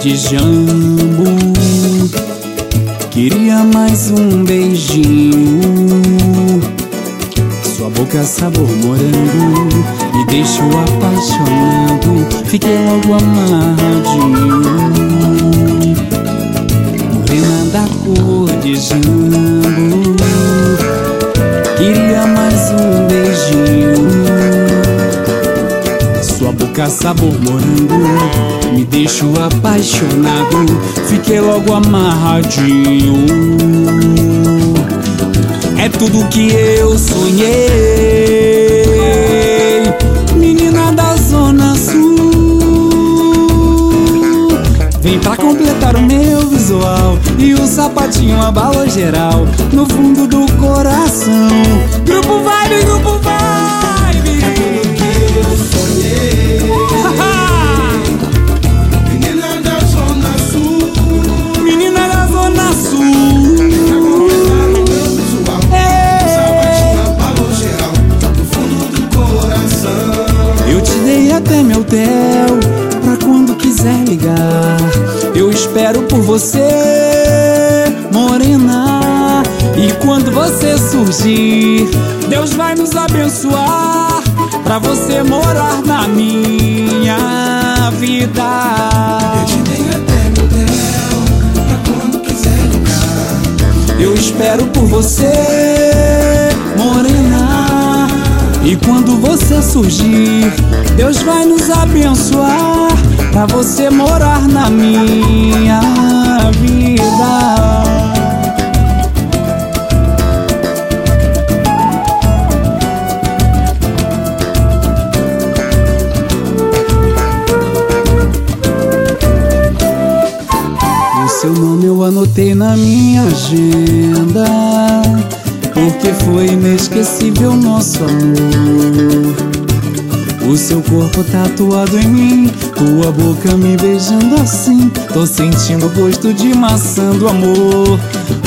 de jambo. Queria mais um beijinho. Sua boca sabor morango me deixou apaixonado. Fiquei logo amarradinho. Morena da cor de jambo. Queria mais um beijinho. Boca sabor morango me deixou apaixonado. Fiquei logo amarradinho. É tudo que eu sonhei, menina da Zona Sul. Vem pra completar o meu visual e o sapatinho abalou geral no fundo do coração. Até meu tel pra quando quiser ligar. Eu espero por você, morena. E quando você surgir, Deus vai nos abençoar pra você morar na minha vida. Eu te dei até meu tel, pra quando quiser ligar. Eu espero por você, morena. E quando você surgir, Deus vai nos abençoar pra você morar na minha vida. O seu nome eu anotei na minha agenda. Porque foi inesquecível nosso amor. O seu corpo tatuado em mim, tua boca me beijando assim. Tô sentindo o gosto de maçã do amor.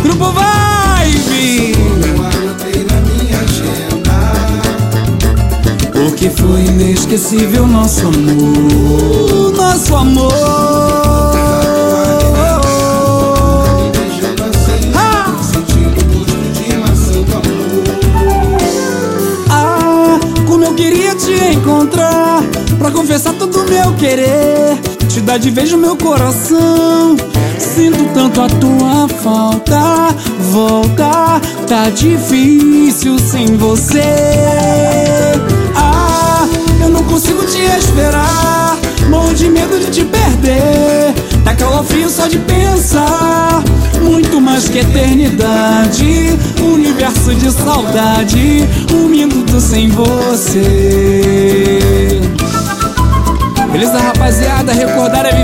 Grupo Vibe! Porque foi inesquecível nosso amor. Pra confessar todo o meu querer. Te dar de vez no meu coração. Sinto tanto a tua falta. Volta, tá difícil sem você. Ah, eu não consigo te esperar. Morro de medo de te perder. Tá calafrio só de pensar. Muito mais que eternidade. Universo de saudade. Um minuto sem você rapaziada? Recordar é